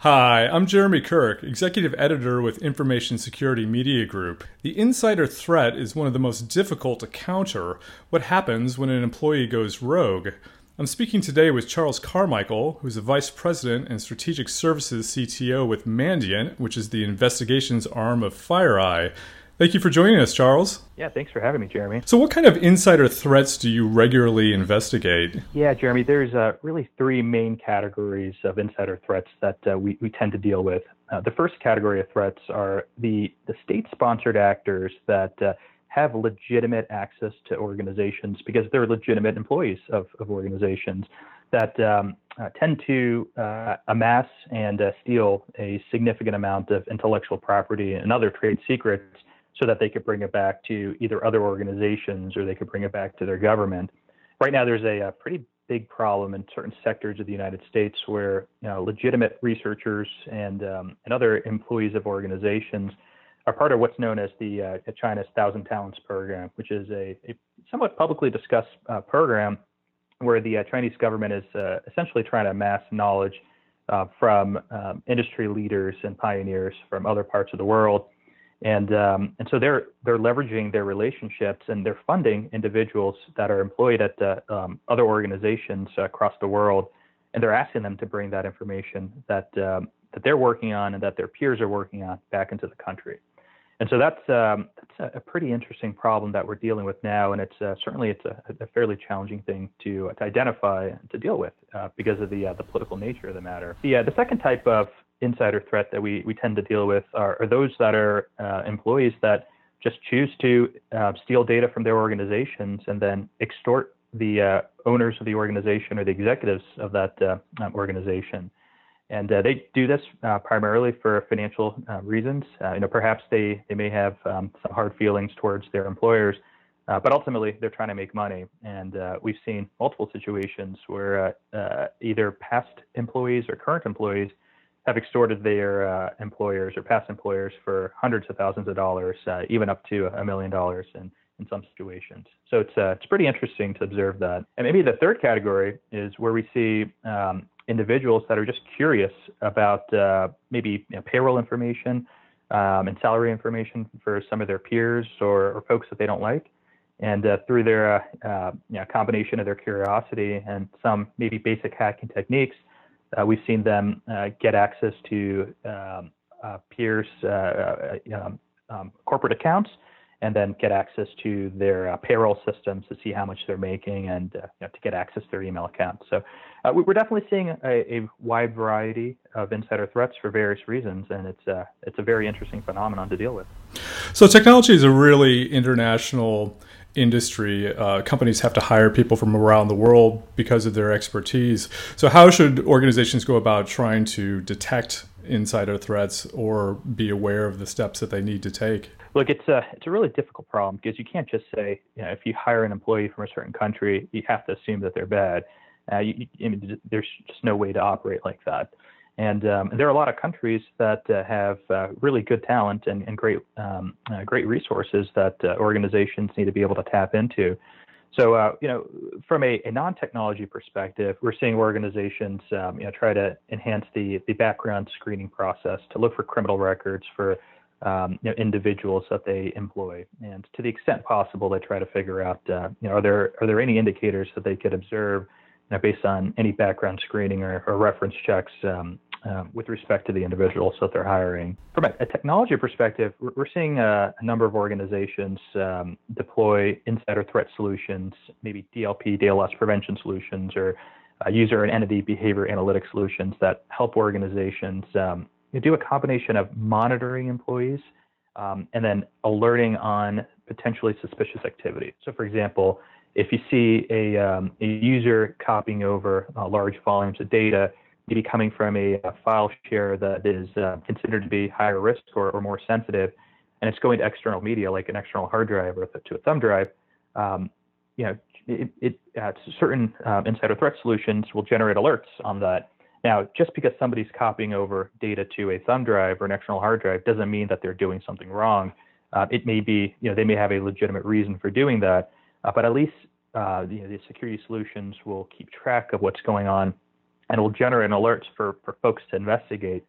Hi, I'm Jeremy Kirk, Executive Editor with Information Security Media Group. The insider threat is one of the most difficult to counter. What happens when an employee goes rogue? I'm speaking today with Charles Carmichael, who's a Vice President and Strategic Services CTO with Mandiant, which is the investigations arm of FireEye. Thank you for joining us, Charles. Yeah, thanks for having me, Jeremy. So, what kind of insider threats do you regularly investigate? Yeah, Jeremy, there's uh, really three main categories of insider threats that uh, we, we tend to deal with. Uh, the first category of threats are the, the state sponsored actors that uh, have legitimate access to organizations because they're legitimate employees of, of organizations that um, uh, tend to uh, amass and steal a significant amount of intellectual property and other trade secrets so that they could bring it back to either other organizations or they could bring it back to their government. Right now, there's a, a pretty big problem in certain sectors of the United States where you know, legitimate researchers and um, and other employees of organizations are part of what's known as the uh, China's Thousand Talents program, which is a, a somewhat publicly discussed uh, program where the uh, Chinese government is uh, essentially trying to amass knowledge uh, from um, industry leaders and pioneers from other parts of the world and um, and so they're they're leveraging their relationships and they're funding individuals that are employed at uh, um, other organizations across the world, and they're asking them to bring that information that um, that they're working on and that their peers are working on back into the country. And so that's um, that's a pretty interesting problem that we're dealing with now, and it's uh, certainly it's a, a, fairly challenging thing to, to identify and to deal with uh, because of the uh, the political nature of the matter. The uh, the second type of insider threat that we, we tend to deal with are, are those that are uh, employees that just choose to uh, steal data from their organizations and then extort the uh, owners of the organization or the executives of that uh, um, organization. And uh, they do this uh, primarily for financial reasons. you know, perhaps they, they may have um, some hard feelings towards their employers, but ultimately they're trying to make money. And we've seen multiple situations where either past employees or current employees have extorted their uh, employers or past employers for hundreds of thousands of dollars, uh, even up to a million dollars in, in some situations. So it's uh, it's pretty interesting to observe that. And maybe the third category is where we see um, individuals that are just curious about uh, maybe you know, payroll information um, and salary information for some of their peers or, or folks that they don't like. And uh, through their uh, you know, combination of their curiosity and some maybe basic hacking techniques, uh, we've seen them uh, get access to um, uh, peers' um, um, corporate accounts and then get access to their uh, payroll systems to see how much they're making and uh, you know, to get access to their email accounts. So uh, we're definitely seeing a, a, wide variety of insider threats for various reasons, and it's a, it's a very interesting phenomenon to deal with. So technology is a really international industry, uh, companies have to hire people from around the world because of their expertise. So, how should organizations go about trying to detect insider threats or be aware of the steps that they need to take? Look, it's a it's a really difficult problem because you can't just say you know, if you hire an employee from a certain country, you have to assume that they're bad. Uh, you, mean, there's just no way to operate like that. And um, there are a lot of countries that uh, have uh, really good talent and, and great um, uh, great resources that uh, organizations need to be able to tap into. So, uh, you know, from a, a, non-technology perspective, we're seeing organizations, um, you know, try to enhance the the background screening process to look for criminal records for um, you know, individuals that they employ, and to the extent possible, they try to figure out, uh, you know, are there are there any indicators that they could observe you know, based on any background screening or, or reference checks um, um, with respect to the individuals that they're hiring. From a, technology perspective, we're, seeing a, a, number of organizations um, deploy insider threat solutions, maybe DLP, DLS prevention solutions, or uh, user and entity behavior analytics solutions that help organizations um, do a combination of monitoring employees um, and then alerting on potentially suspicious activity. So, for example, if you see a, um, a user copying over uh, large volumes of data, maybe coming from a, a file share that is uh, considered to be higher risk or, or, more sensitive, and it's going to external media like an external hard drive or to a thumb drive, um, you know, it, it uh, certain um, insider threat solutions will generate alerts on that. Now, just because somebody's copying over data to a thumb drive or an external hard drive doesn't mean that they're doing something wrong. Uh, it may be, you know, they may have a legitimate reason for doing that, uh, but at least uh, you know, the security solutions will keep track of what's going on and will generate alerts for, for folks to investigate.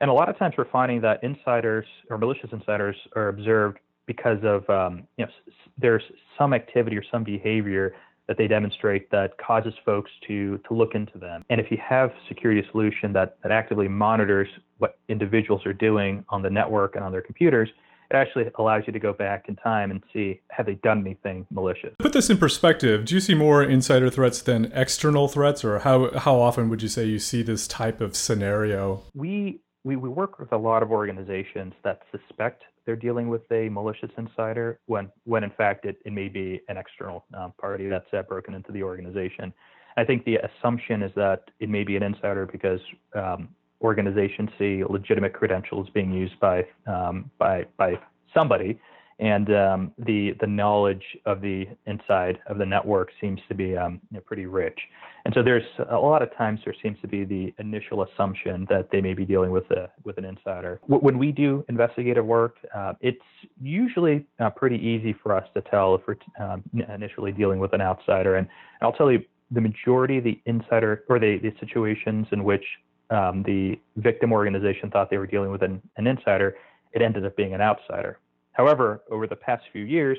And a lot of times we're finding that insiders or malicious insiders are observed because of um, you know there's some activity or some behavior that they demonstrate that causes folks to to look into them. And if you have security solution that, that actively monitors what individuals are doing on the network and on their computers, it actually allows you to go back in time and see have they done anything malicious. Put this in perspective. Do you see more insider threats than external threats, or how how often would you say you see this type of scenario? We we, we work with a lot of organizations that suspect they're dealing with a malicious insider when when in fact it, it may be an external um, party that's uh, broken into the organization. I think the assumption is that it may be an insider because um, organizations see legitimate credentials being used by um, by by somebody, and um, the the knowledge of the inside of the network seems to be um, you know, pretty rich. And so there's a lot of times there seems to be the initial assumption that they may be dealing with a with an insider. When we do investigative work, uh, it's usually uh, pretty easy for us to tell if we're um, initially dealing with an outsider. And I'll tell you, the majority of the insider or the, the situations in which um, the victim organization thought they were dealing with an, an insider, it ended up being an outsider. However, over the past few years,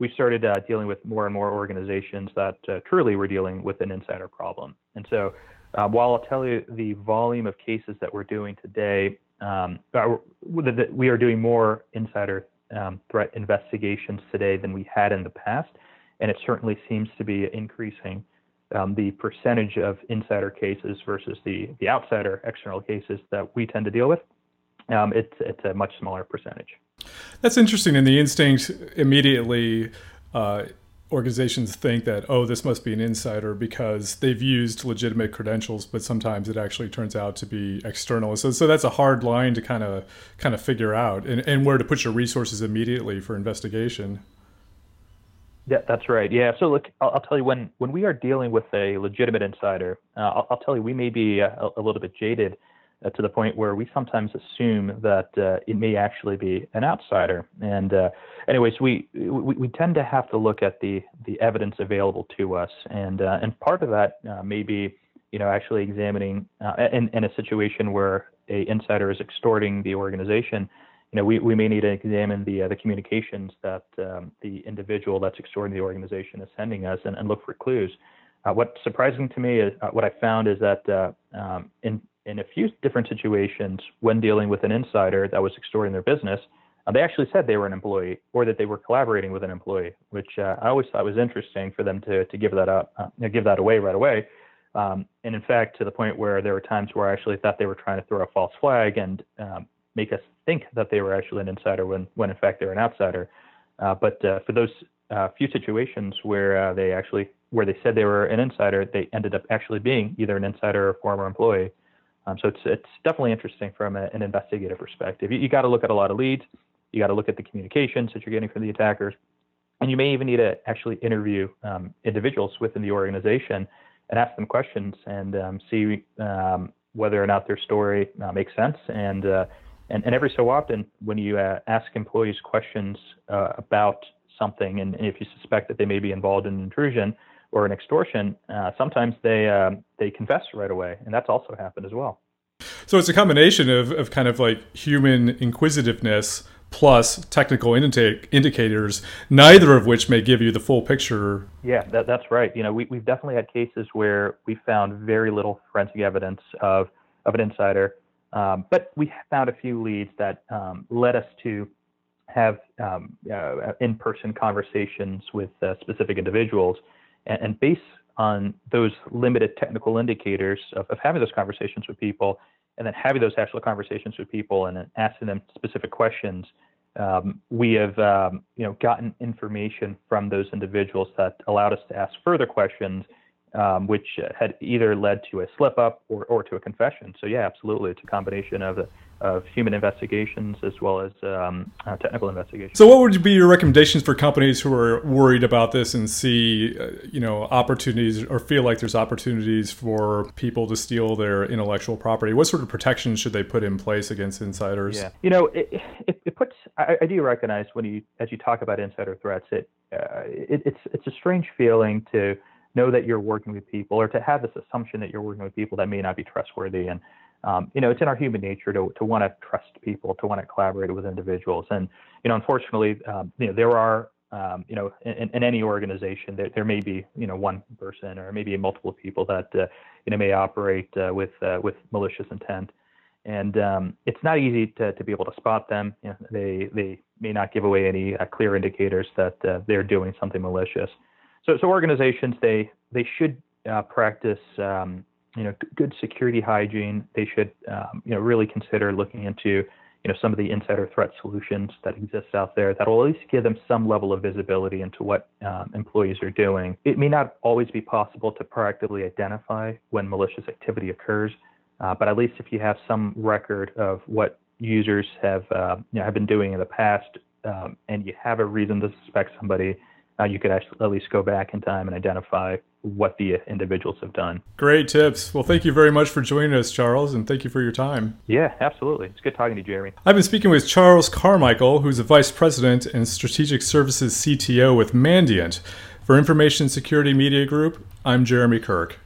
we started uh, dealing with more and more organizations that uh, truly were dealing with an insider problem. And so, uh, while I'll tell you the volume of cases that we're doing today, um, we are doing more insider um, threat investigations today than we had in the past, and it certainly seems to be increasing um, the percentage of insider cases versus the, the outsider external cases that we tend to deal with, um, it's, it's a much smaller percentage. That's interesting. And the instinct immediately, uh, organizations think that, oh, this must be an insider because they've used legitimate credentials, but sometimes it actually turns out to be external. So, so that's a hard line to kind of kind of figure out and, and where to put your resources immediately for investigation. Yeah, that's right. Yeah. So look, I'll, I'll, tell you when when we are dealing with a legitimate insider, uh, I'll, I'll, tell you we may be a, a little bit jaded uh, to the point where we sometimes assume that uh, it may actually be an outsider. And uh, anyways, we, we, we tend to have to look at the the evidence available to us, and uh, and part of that uh, may be you know actually examining in in a situation where a insider is extorting the organization you know, we, we may need to examine the uh, the communications that um, the individual that's extorting the organization is sending us and, and look for clues. Uh, what's surprising to me is uh, what I found is that uh, um, in in a few different situations, when dealing with an insider that was extorting their business, uh, they actually said they were an employee or that they were collaborating with an employee, which uh, I always thought was interesting for them to to give that up, give that away right away. Um, and in fact, to the point where there were times where I actually thought they were trying to throw a false flag and um, make us think that they were actually an insider when, when in fact they're an outsider. Uh, but uh, for those uh, few situations where uh, they actually where they said they were an insider, they ended up actually being either an insider or a former employee. Um, so it's it's definitely interesting from a, an investigative perspective. You, you got to look at a lot of leads. You got to look at the communications that you're getting from the attackers, and you may even need to actually interview um, individuals within the organization and ask them questions and um, see um, whether or not their story uh, makes sense and uh, and, and every so often, when you uh, ask employees questions uh, about something, and, if you suspect that they may be involved in an intrusion or an extortion, uh, sometimes they um, they confess right away, and that's also happened as well. So it's a combination of, of kind of like human inquisitiveness plus technical indicators, neither of which may give you the full picture. Yeah, that, that's right. You know, we, we've definitely had cases where we found very little forensic evidence of, of an insider um, but we found a few leads that um, led us to have um, uh, in-person conversations with uh, specific individuals, and, and, based on those limited technical indicators of, of, having those conversations with people, and then having those actual conversations with people, and then asking them specific questions, um, we have um, you know gotten information from those individuals that allowed us to ask further questions um, which had either led to a slip up or, or to a confession. So, yeah, absolutely. It's a combination of, of human investigations as well as um, uh, technical investigations. So, what would be your recommendations for companies who are worried about this and see, uh, you know, opportunities or feel like there's opportunities for people to steal their intellectual property? What sort of protections should they put in place against insiders? Yeah, you know, it, it, it puts. I, I, do recognize when you, as you talk about insider threats, it, uh, it it's it's a strange feeling to know that you're working with people or to have this assumption that you're working with people that may not be trustworthy. And um, you know, it's in our human nature to to want to trust people, to want to collaborate with individuals. And you know, unfortunately, um, you know, there are um, you know, in, in, any organization, there, there may be, you know, one person or maybe multiple people that, uh, you know, may operate uh, with uh, with malicious intent, and um, it's not easy to, to be able to spot them. You know, they they may not give away any uh, clear indicators that uh, they're doing something malicious. So so organizations they they should uh, practice. Um, you know, good security hygiene. They should, um, you know, really consider looking into you know, some of the insider threat solutions that exist out there that will at least give them some level of visibility into what um, employees are doing. It may not always be possible to proactively identify when malicious activity occurs, uh, but at least if you have some record of what users have, uh, you know, have been doing in the past, um, and you have a reason to suspect somebody, uh, you could actually at least go back in time and identify what the individuals have done. Great tips. Well, thank you very much for joining us, Charles, and thank you for your time. Yeah, absolutely. It's good talking to you, Jeremy. I've been speaking with Charles Carmichael, who's a Vice President and Strategic Services CTO with Mandiant. For Information Security Media Group, I'm Jeremy Kirk.